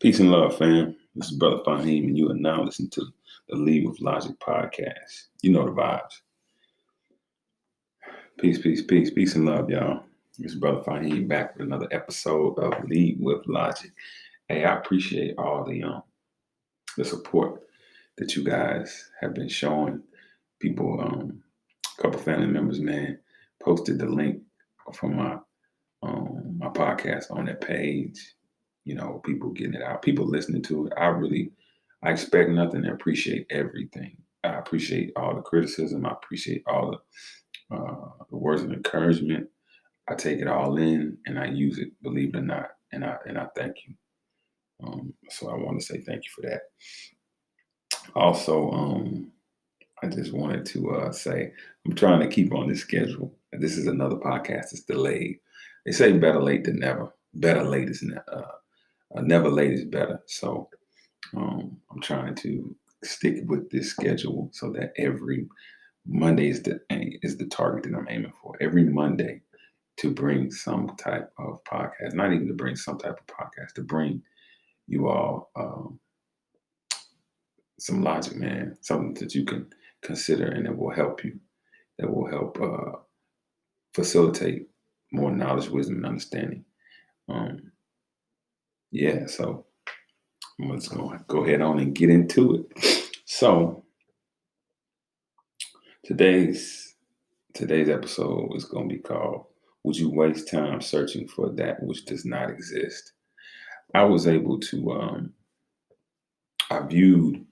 Peace and love, fam. This is Brother Faheem, and you are now listening to the Lead with Logic podcast. You know the vibes. Peace, peace, peace, peace and love, y'all. This is Brother Faheem back with another episode of Lead with Logic. Hey, I appreciate all the um the support that you guys have been showing. People, um, a couple family members, man, posted the link for my um my podcast on that page you know, people getting it out, people listening to it. I really, I expect nothing and appreciate everything. I appreciate all the criticism. I appreciate all the, uh, the words of encouragement. I take it all in and I use it, believe it or not. And I and I thank you. Um, so I want to say thank you for that. Also, um, I just wanted to uh, say I'm trying to keep on this schedule. This is another podcast that's delayed. They say better late than never. Better late is never. Uh, uh, never late is better. So um, I'm trying to stick with this schedule so that every Monday is the is the target that I'm aiming for. Every Monday to bring some type of podcast, not even to bring some type of podcast, to bring you all um, some logic, man, something that you can consider and that will help you, that will help uh, facilitate more knowledge, wisdom, and understanding. Um, yeah, so let's gonna go ahead on and get into it. So today's today's episode is gonna be called Would You Waste Time Searching for That Which Does Not Exist? I was able to um I viewed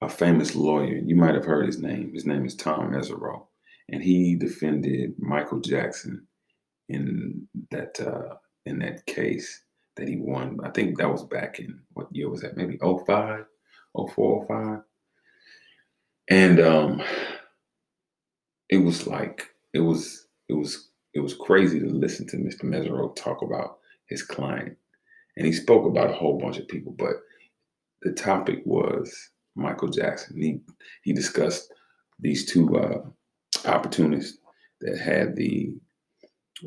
a famous lawyer. You might have heard his name. His name is Tom Mesereau, and he defended Michael Jackson in that uh, in that case that he won. I think that was back in what year was that? Maybe 05, 04, 05. And um it was like it was it was it was crazy to listen to Mr. Mesereau talk about his client. And he spoke about a whole bunch of people, but the topic was Michael Jackson. He he discussed these two uh, opportunists that had the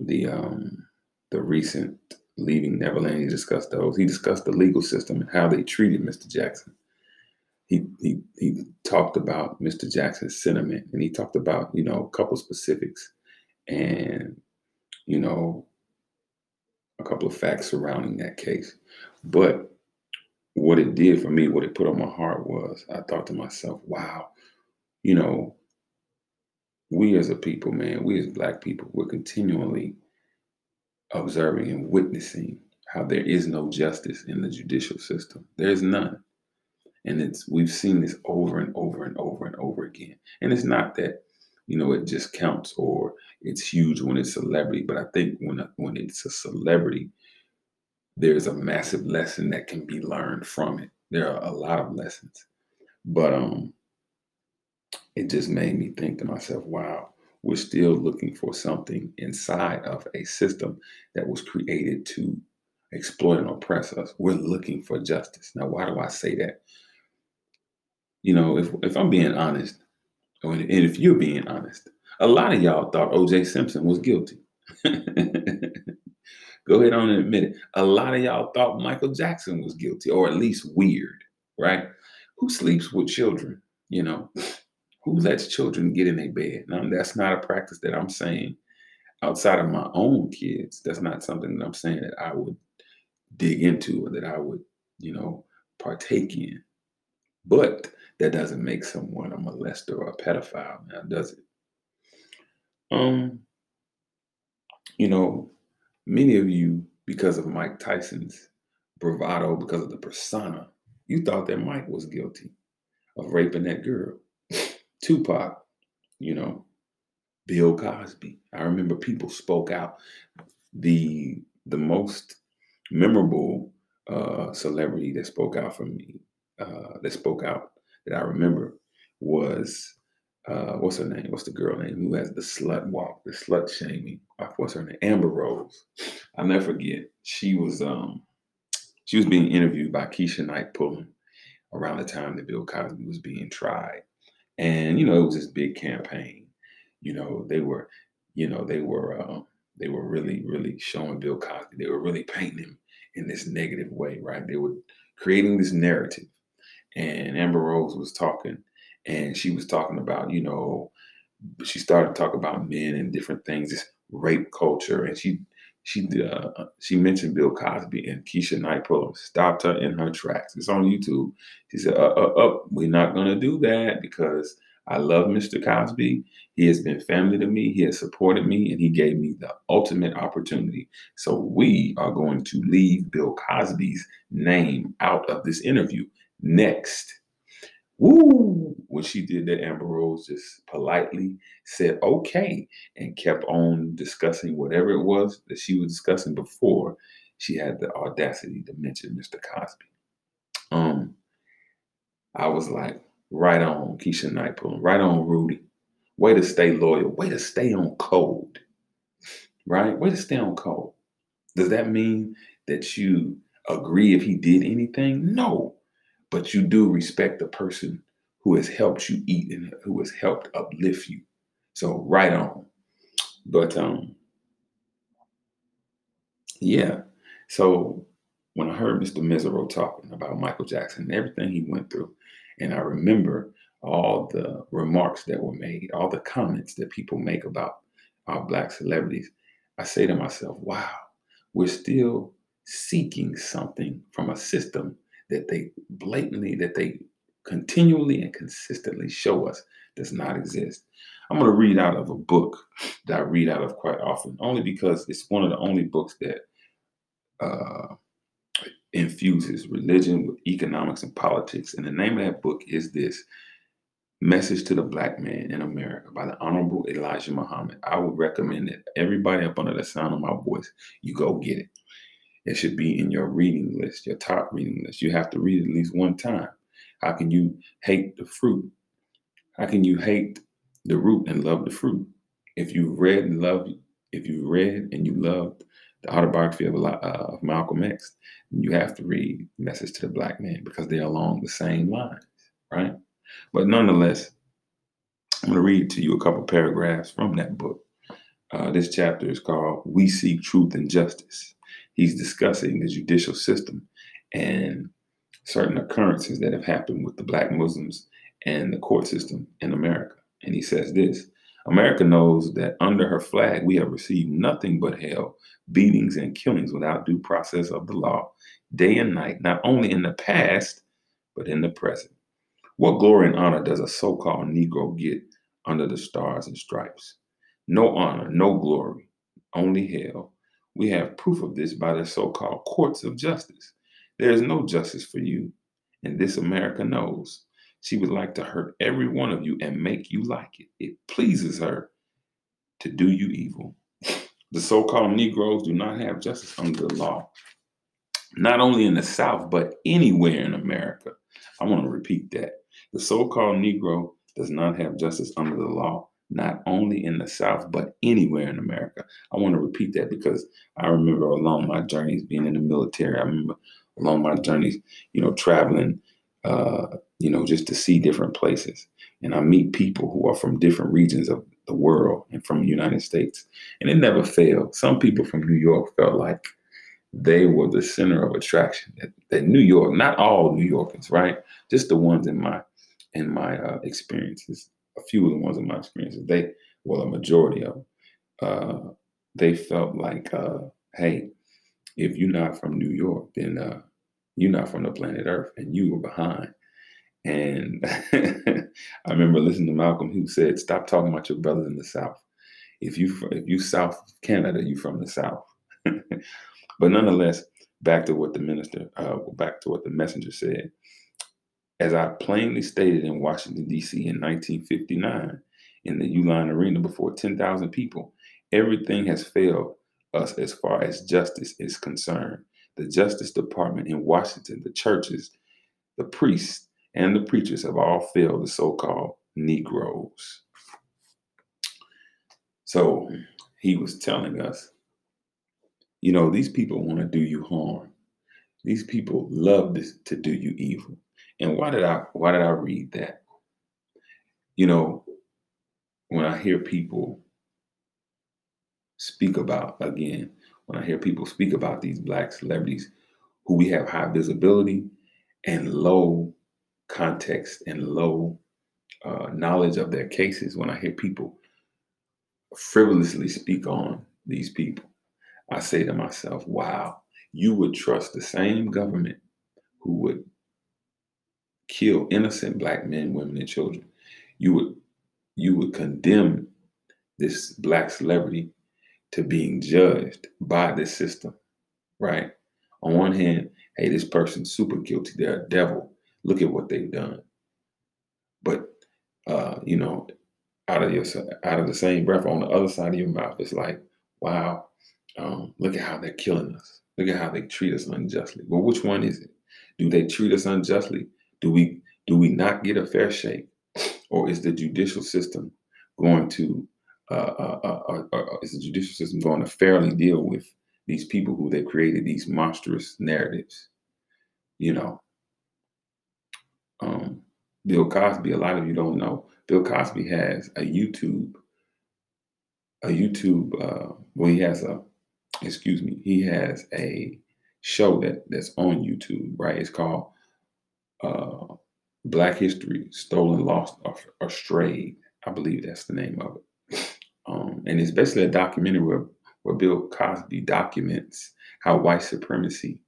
the um the recent leaving Neverland. He discussed those. He discussed the legal system and how they treated Mr. Jackson. He he he talked about Mr. Jackson's sentiment and he talked about, you know, a couple specifics and you know a couple of facts surrounding that case. But what it did for me, what it put on my heart was I thought to myself, wow, you know, we as a people, man, we as black people, we're continually observing and witnessing how there is no justice in the judicial system. There's none. And it's we've seen this over and over and over and over again. And it's not that, you know, it just counts or it's huge when it's celebrity, but I think when when it's a celebrity, there's a massive lesson that can be learned from it. There are a lot of lessons. But um it just made me think to myself, wow, we're still looking for something inside of a system that was created to exploit and oppress us. We're looking for justice. Now, why do I say that? You know, if, if I'm being honest, and if you're being honest, a lot of y'all thought OJ Simpson was guilty. Go ahead on and admit it. A lot of y'all thought Michael Jackson was guilty, or at least weird, right? Who sleeps with children? You know, who lets children get in their bed? Now, that's not a practice that I'm saying outside of my own kids. That's not something that I'm saying that I would dig into or that I would, you know, partake in. But that doesn't make someone a molester or a pedophile, now does it? Um, you know, many of you, because of Mike Tyson's bravado, because of the persona, you thought that Mike was guilty of raping that girl. Tupac, you know, Bill Cosby. I remember people spoke out. The the most memorable uh, celebrity that spoke out for me, uh, that spoke out that I remember was uh, what's her name? What's the girl name who has the slut walk, the slut shaming? Uh, what's her name? Amber Rose. I'll never forget. She was um she was being interviewed by Keshia Knight Pulliam around the time that Bill Cosby was being tried. And you know, it was this big campaign. You know, they were, you know, they were, uh, they were really, really showing Bill Cosby. They were really painting him in this negative way, right? They were creating this narrative. And Amber Rose was talking, and she was talking about, you know, she started to talk about men and different things, this rape culture, and she she uh, she mentioned Bill Cosby and Keshia Knight stopped her in her tracks. It's on YouTube. She said, "Up, uh, uh, uh, we're not gonna do that because I love Mr. Cosby. He has been family to me. He has supported me, and he gave me the ultimate opportunity. So we are going to leave Bill Cosby's name out of this interview. Next." Woo! When she did that, Amber Rose just politely said okay and kept on discussing whatever it was that she was discussing before she had the audacity to mention Mr. Cosby. Um, I was like, right on, Keshia Knight right on, Rudy. Way to stay loyal, way to stay on code, right? Way to stay on code. Does that mean that you agree if he did anything? No but you do respect the person who has helped you eat and who has helped uplift you. So right on. But um yeah. So when I heard Mr. Mesereau talking about Michael Jackson and everything he went through, and I remember all the remarks that were made, all the comments that people make about our black celebrities, I say to myself, wow, we're still seeking something from a system that they blatantly, that they continually and consistently show us does not exist. I'm going to read out of a book that I read out of quite often, only because it's one of the only books that uh, infuses religion with economics and politics. And the name of that book is this Message to the Black Man in America by the Honorable Elijah Muhammad. I would recommend that everybody up under the sound of my voice, you go get it. It should be in your reading list, your top reading list. You have to read it at least one time. How can you hate the fruit? How can you hate the root and love the fruit? If you read and love, if you read and you loved the autobiography of, uh, Malcolm X, you have to read Message to the Black Man because they're along the same lines, right? But nonetheless, I'm going to read to you a couple paragraphs from that book. Uh, this chapter is called We Seek Truth and Justice he's discussing the judicial system and certain occurrences that have happened with the black Muslims and the court system in America. And he says this America knows that under her flag, we have received nothing but hell, beatings, and killings without due process of the law, day and night, not only in the past, but in the present. What glory and honor does a so called Negro get under the stars and stripes? No honor, no glory, only hell, we have proof of this by the so called courts of justice. There is no justice for you, and this America knows. She would like to hurt every one of you and make you like it. It pleases her to do you evil. The so called Negroes do not have justice under the law, not only in the South, but anywhere in America. I want to repeat that. The so called Negro does not have justice under the law, not only in the South, but anywhere in America. I want to repeat that because I remember along my journeys being in the military. I remember along my journeys, you know, traveling, uh, you know, just to see different places. And I meet people who are from different regions of the world and from the United States. And it never failed. Some people from New York felt like they were the center of attraction. That, that New York, not all New Yorkers, right? Just the ones in my in my uh, experiences a few of the ones in my experiences, they, well, a majority of them, uh, they felt like, uh, hey, if you're not from New York, then uh, you're not from the planet Earth and you were behind. And I remember listening to Malcolm who said, stop talking about your brothers in the South. If you if you South Canada, you from the South. but nonetheless, back to what the minister, uh, back to what the messenger said. As I plainly stated in Washington, D.C. in 1959 in the Uline Arena before 10,000 people, everything has failed us as far as justice is concerned. The Justice Department in Washington, the churches, the priests, and the preachers have all failed the so called Negroes. So he was telling us, you know, these people want to do you harm. These people love this, to do you evil. And why did I why did I read that? You know, when I hear people speak about again, when I hear people speak about these black celebrities who we have high visibility and low context and low uh, knowledge of their cases, when I hear people frivolously speak on these people, I say to myself, wow, you would trust the same government who would kill innocent black men, women, and children. You would you would condemn this black celebrity to being judged by this system, right? On one hand, hey, this person's super guilty. They're a devil. Look at what they've done. But uh, you know, out of your out of the same breath, on the other side of your mouth, it's like, wow, um, look at how they're killing us. Look at how they treat us unjustly. Well, which one is it? Do they treat us unjustly? Do we do we not get a fair shake, or is the judicial system going to uh, uh, uh, uh, is the judicial system going to fairly deal with these people who they created these monstrous narratives? You know, um, Bill Cosby. A lot of you don't know. Bill Cosby has a YouTube, a YouTube. Uh, well, he has a, excuse me, he has a show that that's on YouTube. Right, it's called uh, Black History: Stolen, Lost, or Strayed. I believe that's the name of it. Um, and it's basically a documentary where, where Bill Cosby documents how white supremacy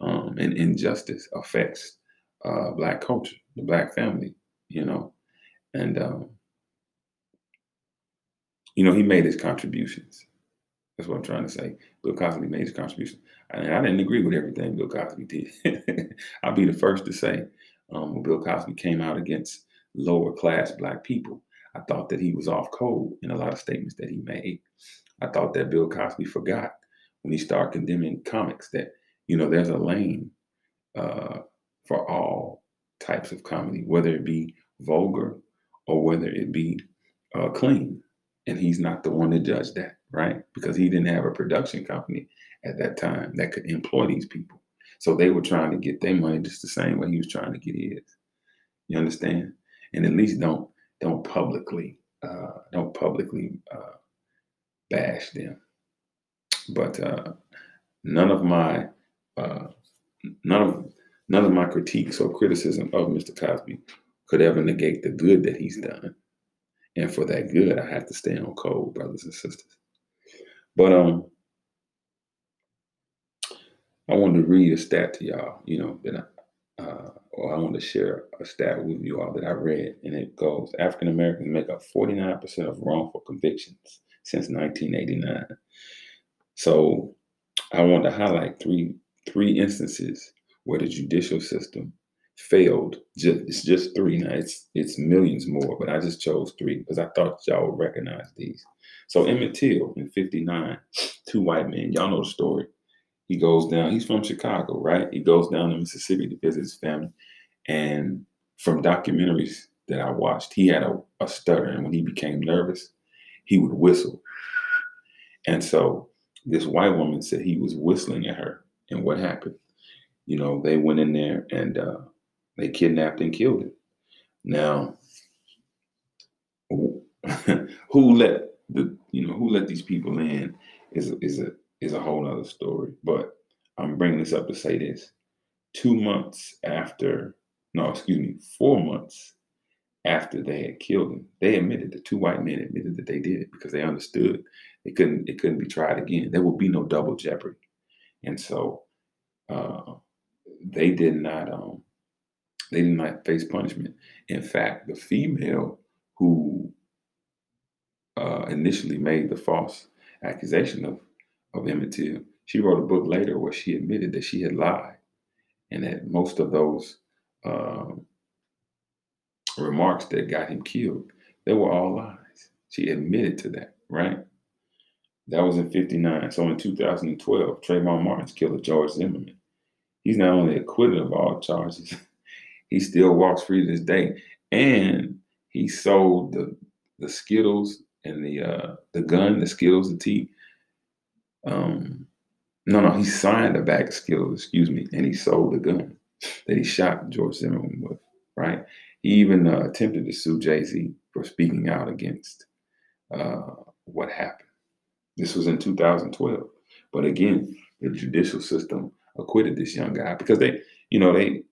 um, and injustice affects uh, black culture, the black family, you know, and um, you know he made his contributions. That's what I'm trying to say. Bill Cosby made his contribution, and I didn't agree with everything Bill Cosby did. I'll be the first to say, um, when Bill Cosby came out against lower class black people, I thought that he was off code in a lot of statements that he made. I thought that Bill Cosby forgot when he started condemning comics that you know there's a lane uh, for all types of comedy, whether it be vulgar or whether it be uh, clean. And he's not the one to judge that, right? Because he didn't have a production company at that time that could employ these people. So they were trying to get their money just the same way he was trying to get his. You understand? And at least don't don't publicly uh, don't publicly uh, bash them. But uh, none of my uh, none of none of my critiques or criticism of Mr. Cosby could ever negate the good that he's done. And for that good, I have to stay on code, brothers and sisters. But um, I wanted to read a stat to y'all, you know, that I, uh, or I want to share a stat with you all that I read, and it goes: African Americans make up 49% of wrongful convictions since 1989. So I want to highlight three three instances where the judicial system failed. Just, it's just three now. It's it's millions more, but I just chose three because I thought y'all would recognize these. So Emmett Till in '59, two white men. Y'all know the story. He goes down. He's from Chicago, right? He goes down to Mississippi to visit his family, and from documentaries that I watched, he had a, a stutter, and when he became nervous, he would whistle. And so this white woman said he was whistling at her, and what happened? You know, they went in there and uh, they kidnapped and killed him. Now, who let the you know who let these people in is is a is a whole other story. But I'm bringing this up to say this: two months after, no, excuse me, four months after they had killed him, they admitted the two white men admitted that they did it because they understood it couldn't it couldn't be tried again. There would be no double jeopardy, and so uh, they did not um, they did not face punishment. In fact, the female who uh, initially made the false accusation of, of Emmett Till, she wrote a book later where she admitted that she had lied and that most of those um, remarks that got him killed, they were all lies. She admitted to that, right? That was in 59. So in 2012, Trayvon Martin's killer, George Zimmerman, he's not only acquitted of all charges, he still walks free to this day. And he sold the the Skittles and the uh, the gun, the Skittles, the tea. Um, no, no, he signed a of Skittles, excuse me, and he sold the gun that he shot George Zimmerman with. Right? He even uh, attempted to sue Jay Z for speaking out against uh, what happened. This was in 2012. But again, the judicial system acquitted this young guy because they, you know, they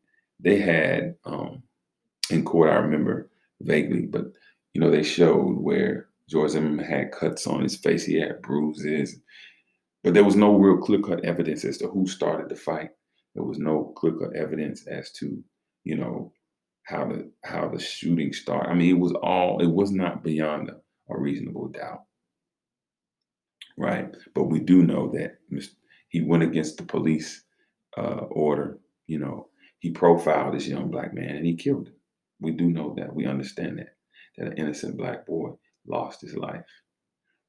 they had um, in court. I remember vaguely, but you know, they showed where George Zimmerman had cuts on his face. He had bruises, but there was no real clear cut evidence as to who started the fight. There was no clear cut evidence as to, you know, how the how the shooting started. I mean, it was all it was not beyond a, a reasonable doubt, right? But we do know that he went against the police uh, order. You know, he profiled this young black man and he killed him. We do know that. We understand that that an innocent black boy lost his life.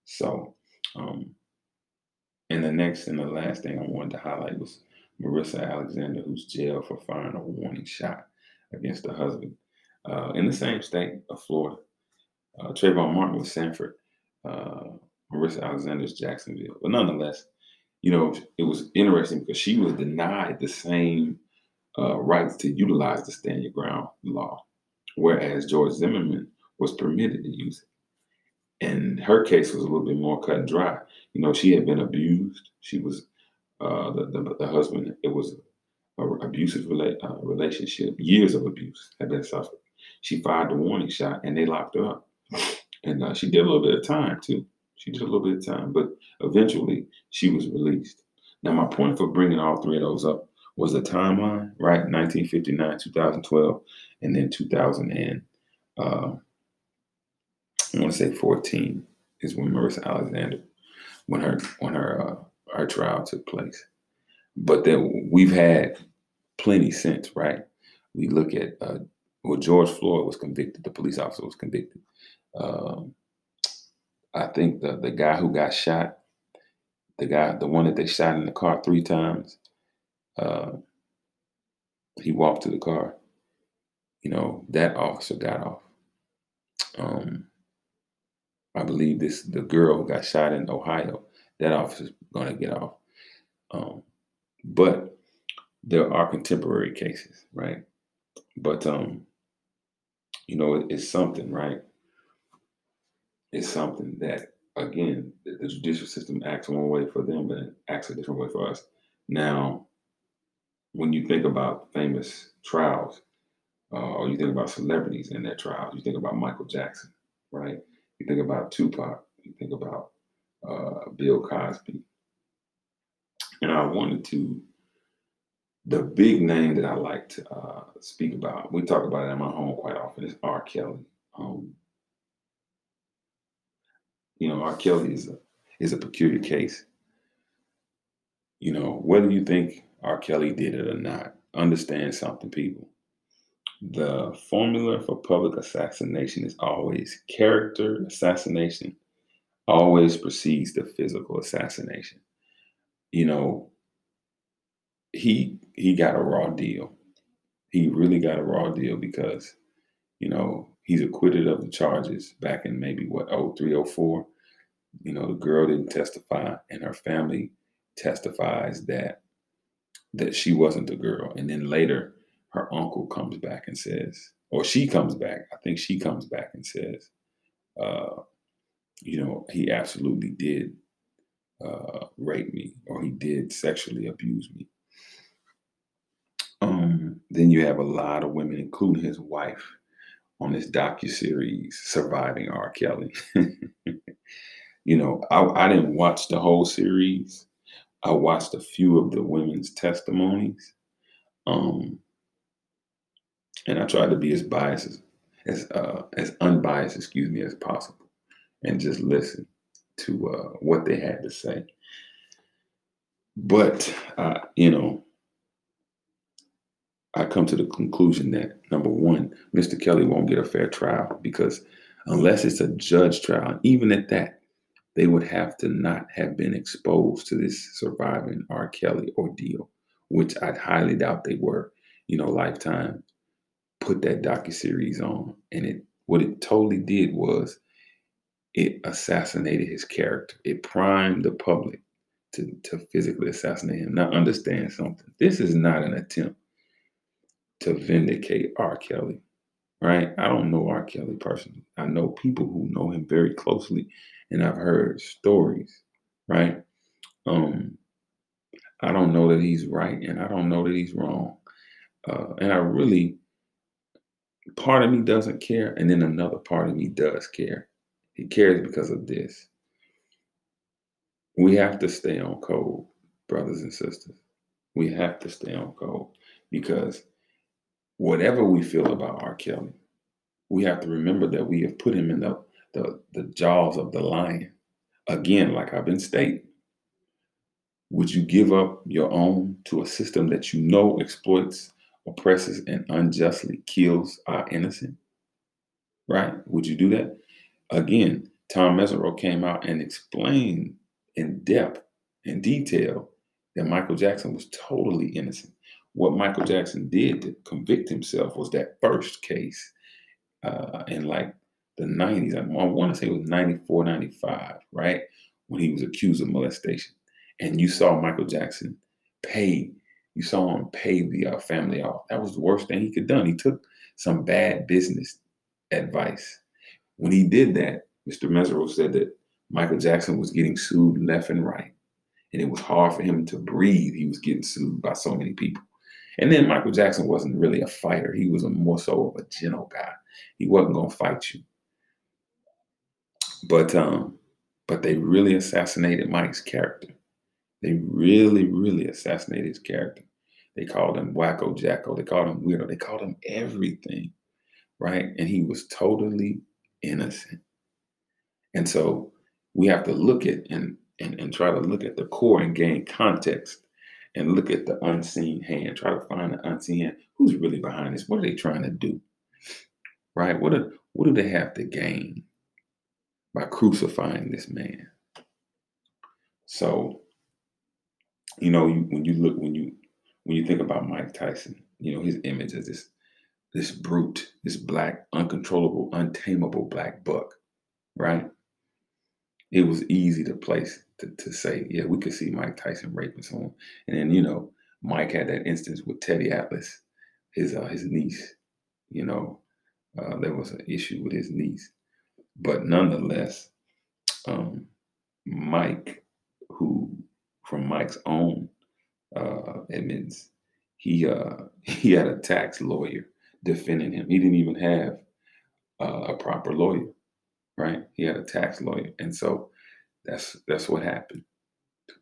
So, um, and the next and the last thing I wanted to highlight was Marissa Alexander, who's jailed for firing a warning shot against her husband uh, in the same state of Florida. Uh, Trayvon Martin was Sanford, uh, Marissa Alexander's Jacksonville. But nonetheless, you know, it was interesting because she was denied the same uh, rights to utilize the stand your ground law, whereas George Zimmerman was permitted to use it. And her case was a little bit more cut and dry. You know, she had been abused. She was uh, the, the, the husband. It was an abusive rela- uh, relationship. Years of abuse had been suffered. She fired the warning shot, and they locked her up. And uh, she did a little bit of time too. She did a little bit of time, but eventually she was released. Now, my point for bringing all three of those up was the timeline, right? 1959, 2012, and then 2000 and uh, I want to say 14 is when Marissa Alexander, when her when her uh, her trial took place. But then we've had plenty since, right? We look at uh, well, George Floyd was convicted. The police officer was convicted. Um, I think the the guy who got shot, the guy, the one that they shot in the car three times, uh, he walked to the car. You know that officer got off. Um, I believe this the girl who got shot in Ohio. That officer's going to get off. Um, but there are contemporary cases, right? But um, you know, it, it's something, right? It's something that again, the, the judicial system acts one way for them, but it acts a different way for us. Now, when you think about famous trials, uh, or you think about celebrities in their trials, you think about Michael Jackson, right? You think about Tupac, you think about uh, Bill Cosby. And I wanted to, the big name that I like to uh, speak about, we talk about it in my home quite often, is R. Kelly. Um, you know, R. Kelly is a, is a peculiar case. You know, whether you think R. Kelly did it or not, understand something, people the formula for public assassination is always character assassination always precedes the physical assassination. You know he he got a raw deal. He really got a raw deal because you know he's acquitted of the charges back in maybe what 0304 you know the girl didn't testify and her family testifies that that she wasn't the girl. And then later her uncle comes back and says, or she comes back, I think she comes back and says, uh, you know, he absolutely did uh, rape me or he did sexually abuse me. Um, then you have a lot of women, including his wife, on this docu series, "Surviving R. Kelly." you know, I, I didn't watch the whole series. I watched a few of the women's testimonies. Um, and I tried to be as biased as as, uh, as unbiased, excuse me, as possible, and just listen to uh, what they had to say. But uh, you know, I come to the conclusion that number one, Mr. Kelly won't get a fair trial because unless it's a judge trial, even at that, they would have to not have been exposed to this surviving R. Kelly ordeal, which I highly doubt they were. You know, Lifetime put that docu series on, and it what it totally did was it assassinated his character. It primed the public to to physically assassinate him. Now understand something. This is not an attempt to vindicate R. Kelly, right? I don't know R. Kelly personally. I know people who know him very closely, and I've heard stories, right? Um, I don't know that he's right, and I don't know that he's wrong. Uh, and I really, part of me doesn't care, and then another part of me does care. He cares because of this. We have to stay on code, brothers and sisters. We have to stay on code because whatever we feel about R. Kelly, we have to remember that we have put him in the, the, the jaws of the lion. Again, like I've been stating, would you give up your own to a system that you know exploits, oppresses, and unjustly kills our innocent? Right? Would you do that? Again, Tom Mesereau came out and explained in depth, and detail, that Michael Jackson was totally innocent. What Michael Jackson did to convict himself was that first case uh, in like the 90s. I, I want to say it was 94, 95, right? When he was accused of molestation. And you saw Michael Jackson pay, you saw him pay the uh, family off. That was the worst thing he could done. He took some bad business advice. When he did that, Mr. Mesereau said that Michael Jackson was getting sued left and right. And it was hard for him to breathe. He was getting sued by so many people. And then Michael Jackson wasn't really a fighter. He was a more so of a gentle guy. He wasn't gonna fight you. But um, but they really assassinated Mike's character. They really, really assassinated his character. They called him Wacko Jacko. They called him weirdo. They called him everything, right? And he was totally innocent. And so we have to look at and, and, and try to look at the core and gain context and look at the unseen hand. Try to find the unseen hand. Who's really behind this? What are they trying to do? Right? What are, what do they have to gain by crucifying this man? So, you know, when you look when you when you think about Mike Tyson, you know his image as this this brute, this black, uncontrollable, untamable black buck, right? It was easy to place to, to say, yeah, we could see Mike Tyson raping someone. And then, you know, Mike had that instance with Teddy Atlas, his uh, his niece. You know, uh, there was an issue with his niece, but nonetheless, um, Mike, who from Mike's own uh, admittance, he uh, he had a tax lawyer defending him. He didn't even have uh, a proper lawyer, right? He had a tax lawyer, and so that's that's what happened.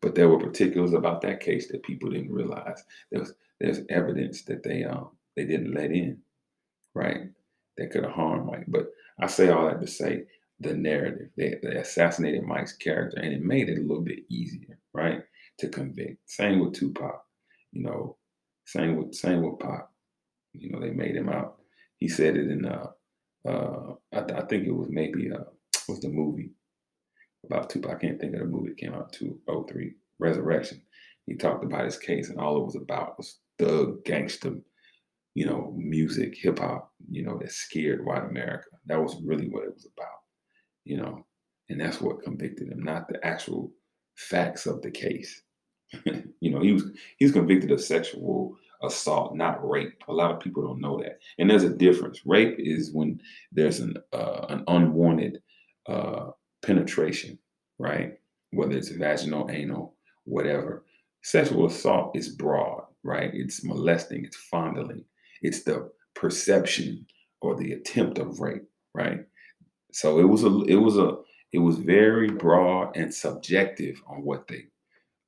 But there were particulars about that case that people didn't realize. There's there's evidence that they um they didn't let in, right? That could have harmed Mike. But I say all that to say the narrative. They, they assassinated Mike's character, and it made it a little bit easier, right, to convict. Same with Tupac, you know. Same with same with Pac. You know, they made him out. He said it in uh uh I, I think it was maybe uh was the movie about Tupac. I can't think of the movie that came out 2003, Resurrection. He talked about his case, and all it was about was thug gangster, you know, music, hip hop, you know, that scared white America. That was really what it was about, you know, and that's what convicted him, not the actual facts of the case. you know, he was he's convicted of sexual assault, not rape. A lot of people don't know that, and there's a difference. Rape is when there's an uh, an unwanted uh, penetration, right? Whether it's vaginal, anal, whatever. Sexual assault is broad, right? It's molesting, it's fondling, it's the perception or the attempt of rape, right? So it was a, it was a, it was very broad and subjective on what they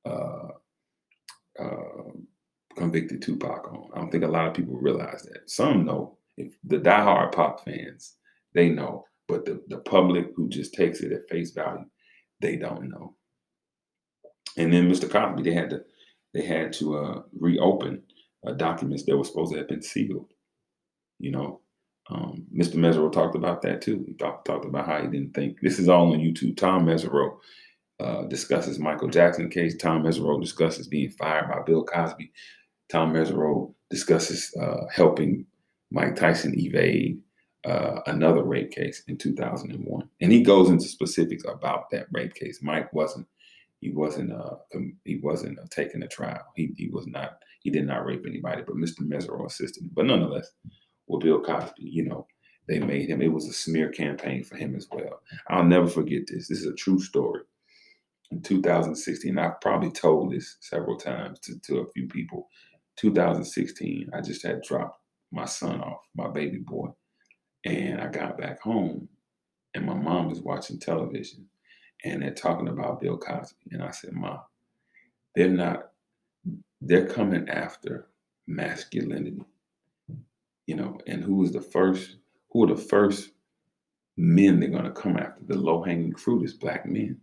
uh, uh, convicted Tupac on. I don't think a lot of people realize that. Some know. If the diehard pop fans, they know. But the, the public who just takes it at face value, they don't know. And then Mr. Cosby, they had to they had to uh, reopen uh, documents that were supposed to have been sealed. You know, um, Mr. Mesereau talked about that too. He talked talked about how he didn't think this is all on YouTube. Tom Mesereau uh, discusses Michael Jackson case. Tom Mesereau discusses being fired by Bill Cosby. Tom Mesereau discusses uh, helping Mike Tyson evade uh, another rape case in 2001, and he goes into specifics about that rape case. Mike wasn't he wasn't uh he wasn't uh, taking a trial. He he was not he did not rape anybody, but Mr. Mesereau assisted. But nonetheless, with Bill Cosby, you know, they made him. It was a smear campaign for him as well. I'll never forget this. This is a true story. in 2016, I've probably told this several times to, to a few people. 2016, I just had dropped my son off, my baby boy. And I got back home and my mom was watching television and they're talking about Bill Cosby. And I said, Mom, they're not, they're coming after masculinity. You know, and who is the first, who are the first men they're going to come after? The low hanging fruit is black men.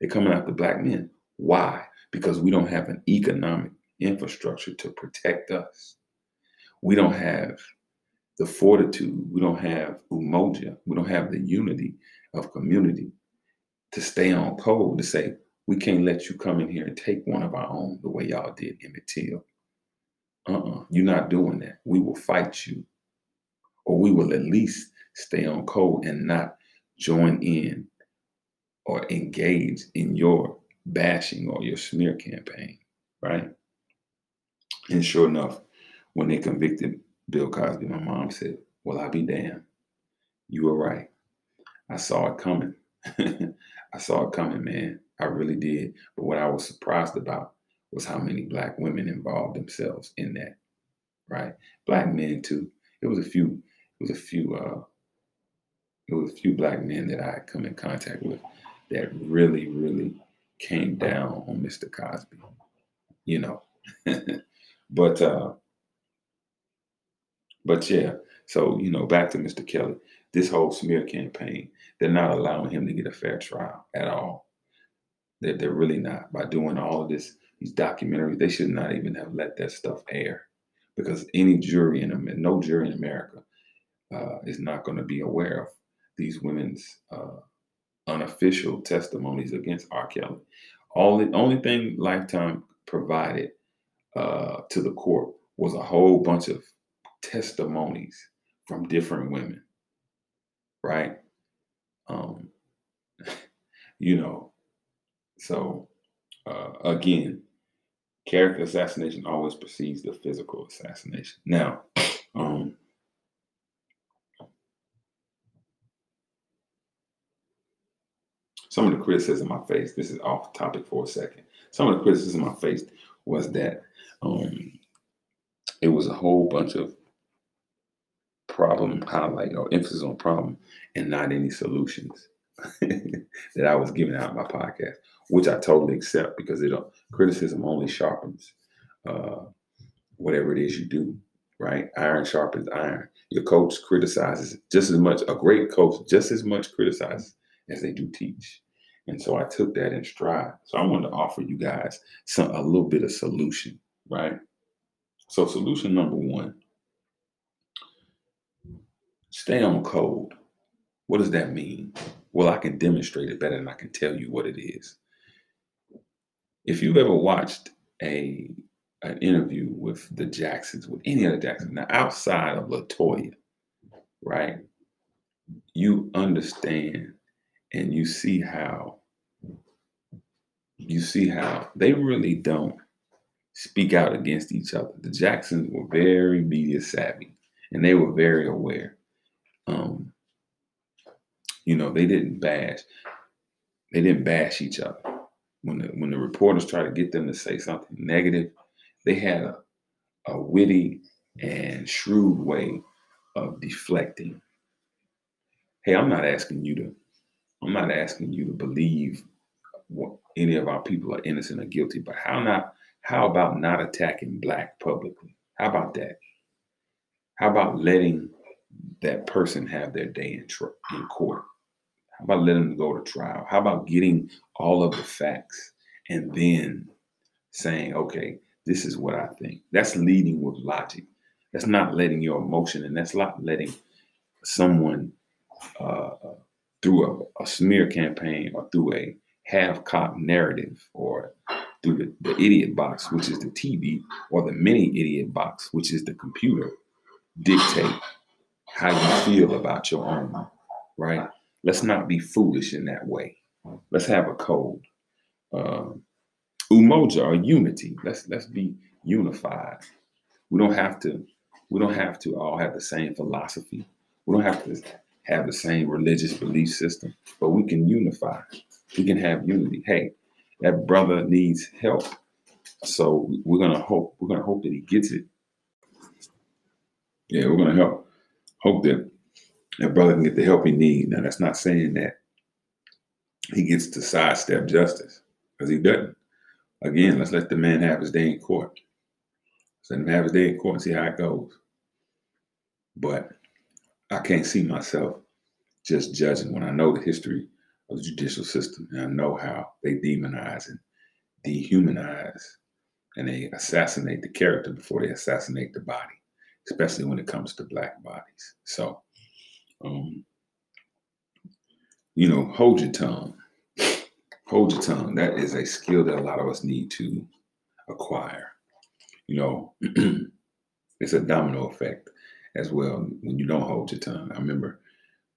They're coming after black men. Why? Because we don't have an economic infrastructure to protect us. We don't have the fortitude, we don't have umoja, we don't have the unity of community to stay on code to say, we can't let you come in here and take one of our own the way y'all did Emmett Till. Uh-uh, you're not doing that. We will fight you. Or we will at least stay on code and not join in or engage in your bashing or your smear campaign, right? And sure enough, when they convicted Bill Cosby, my mom said, Well, I'll be damned. You were right. I saw it coming. I saw it coming, man. I really did. But what I was surprised about was how many black women involved themselves in that. Right? Black men too. It was a few, it was a few uh it was a few black men that I come in contact with that really, really came down on Mr. Cosby. You know. but uh but yeah, so you know, back to Mr. Kelly, this whole smear campaign, they're not allowing him to get a fair trial at all. They're, they're really not. By doing all of this, these documentaries, they should not even have let that stuff air. Because any jury in America, no jury in America uh, is not going to be aware of these women's uh, unofficial testimonies against R. Kelly. All the only thing Lifetime provided uh, to the court was a whole bunch of testimonies from different women, right? Um, you know, so uh, again, character assassination always precedes the physical assassination. Now, um, some of the criticism I faced, this is off topic for a second. Some of the criticism I faced was that um, it was a whole bunch of problem highlight or emphasis on problem and not any solutions that I was giving out my podcast, which I totally accept because it uh, criticism only sharpens uh, whatever it is you do. Right, iron sharpens iron. Your coach criticizes just as much. A great coach just as much criticizes as they do teach. And so I took that in stride. So I wanted to offer you guys some a little bit of solution, right? So solution number one Stay on code. What does that mean? Well, I can demonstrate it better than I can tell you what it is. If you've ever watched a an interview with the Jacksons, with any of the Jacksons, now outside of Latoya, right? You understand and you see how you see how they really don't speak out against each other. The Jacksons were very media savvy and they were very aware um, you know, they didn't bash, they didn't bash each other. When the when the reporters tried to get them to say something negative, they had a, a witty and shrewd way of deflecting. Hey, I'm not asking you to, I'm not asking you to believe what any of our people are innocent or guilty, but how not how about not attacking black publicly? How about that? How about letting that person have their day in, tr- in court? How about letting them go to trial? How about getting all of the facts and then saying, okay, this is what I think? That's leading with logic. That's not letting your emotion, and that's not letting someone uh, through a, a, smear campaign or through a half-cocked narrative or through the, the idiot box, which is the TV, or the mini idiot box, which is the computer, dictate how you feel about your own, right? Let's not be foolish in that way. Let's have a code. Uh, umoja or unity. Let's let's be unified. We don't have to. We don't have to all have the same philosophy. We don't have to have the same religious belief system, but we can unify. We can have unity. Hey, that brother needs help. So we're gonna hope we're gonna hope that he gets it. Yeah, we're gonna help hope that that brother can get the help he needs. Now that's not saying that he gets to sidestep justice because he doesn't. Again, let's let the man have his day in court. Let him have his day in court and see how it goes. But I can't see myself just judging when I know the history of the judicial system and I know how they demonize and dehumanize and they assassinate the character before they assassinate the body, especially when it comes to black bodies. So, um, you know, hold your tongue. Hold your tongue. That is a skill that a lot of us need to acquire. You know, it's a domino effect as well when you don't hold your tongue. I remember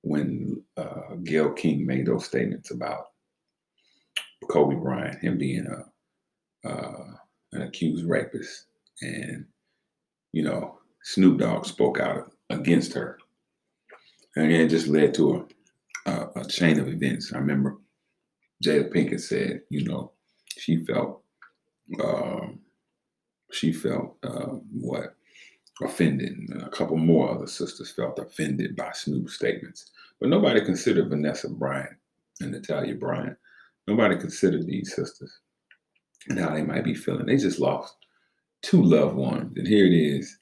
when uh, Gayle King made those statements about Kobe Bryant, him being a uh, an accused rapist, and you know Snoop Dogg spoke out against her, and it just led to a, a, a chain of events. I remember Jada Pinkett said, you know, she felt um, she felt uh, what offended. And a couple more other sisters felt offended by Snoop's statements. But nobody considered Vanessa Bryant and Natalia Bryant. Nobody considered these sisters and how they might be feeling. They just lost two loved ones. And here it is,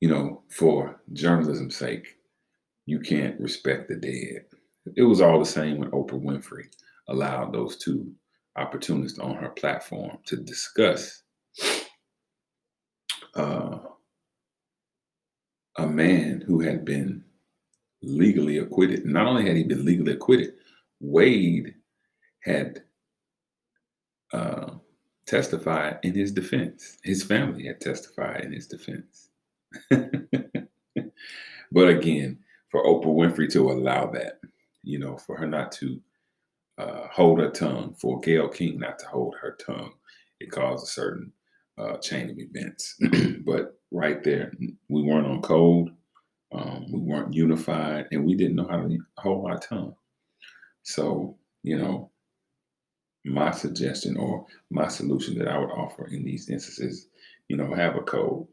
you know, for journalism's sake, you can't respect the dead. It was all the same when Oprah Winfrey allowed those two opportunists on her platform to discuss uh, a man who had been legally acquitted. Not only had he been legally acquitted, Wade had uh, testified in his defense. His family had testified in his defense. but again, for Oprah Winfrey to allow that, you know, for her not to uh, hold her tongue, for Gayle King not to hold her tongue, it caused a certain uh, chain of events. but right there, we weren't on code, um, we weren't unified, and we didn't know how to hold our tongue. So, you know, my suggestion or my solution that I would offer in these instances, you know, have a code.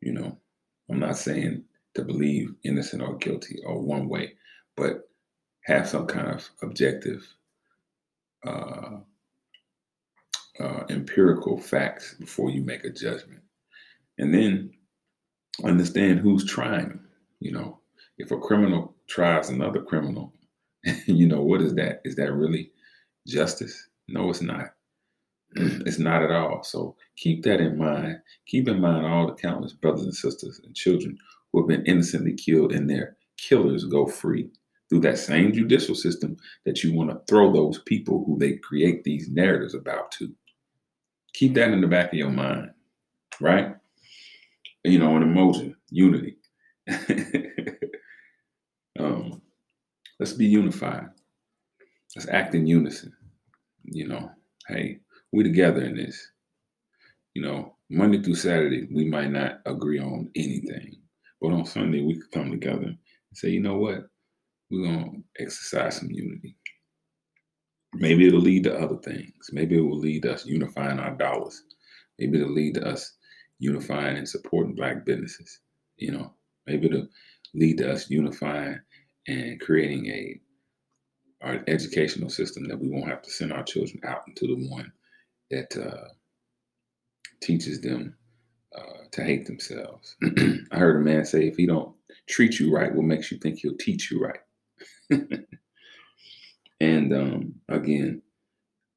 You know, I'm not saying to believe innocent or guilty or one way, but have some kind of objective uh, uh, empirical facts before you make a judgment. And then understand who's trying You know, if a criminal tries another criminal, you know, what is that? Is that really justice? No, it's not. it's not at all. So keep that in mind. Keep in mind all the countless brothers and sisters and children who have been innocently killed and their killers go free through that same judicial system that you want to throw those people who they create these narratives about to. Keep that in the back of your mind, right? You know, an emotion, unity. um, let's be unified. Let's act in unison. You know, hey, we together in this. You know, Monday through Saturday, we might not agree on anything, but on Sunday, we could come together and say, you know what? We're going to exercise some unity. Maybe it'll lead to other things. Maybe it will lead to us unifying our dollars. Maybe it'll lead to us unifying and supporting Black businesses. You know, maybe it'll lead to us unifying and creating a our educational system that we won't have to send our children out into the one that uh, teaches them uh, to hate themselves. I heard a man say, if he don't treat you right, what makes you think he'll teach you right? And um, again,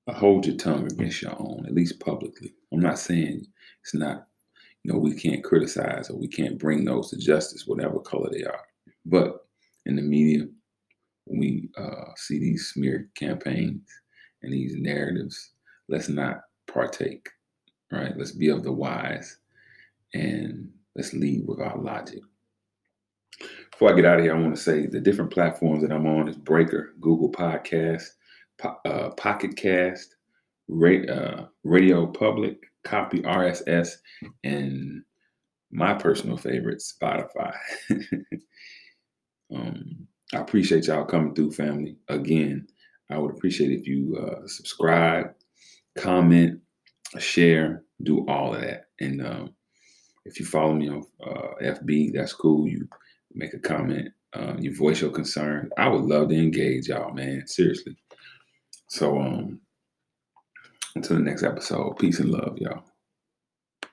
hold your tongue against your own, at least publicly. I'm not saying it's not, you know, we can't criticize or we can't bring those to justice, whatever color they are. But in the media, when we uh, see these smear campaigns and these narratives, let's not partake, right? Let's be of the wise and let's lead with our logic. Before I get out of here, I want to say the different platforms that I'm on is Breaker, Google Podcast, po- uh, Pocket Cast, Ra- uh, Radio Public, Copy RSS, and my personal favorite, Spotify. um, I appreciate y'all coming through, family. Again, I would appreciate if you uh, subscribe, comment, share, do all of that. And um, if you follow me on uh, FB, that's cool. You make a comment, uh, you voice your concern. I would love to engage y'all, man. Seriously. So um, until the next episode, peace and love, y'all.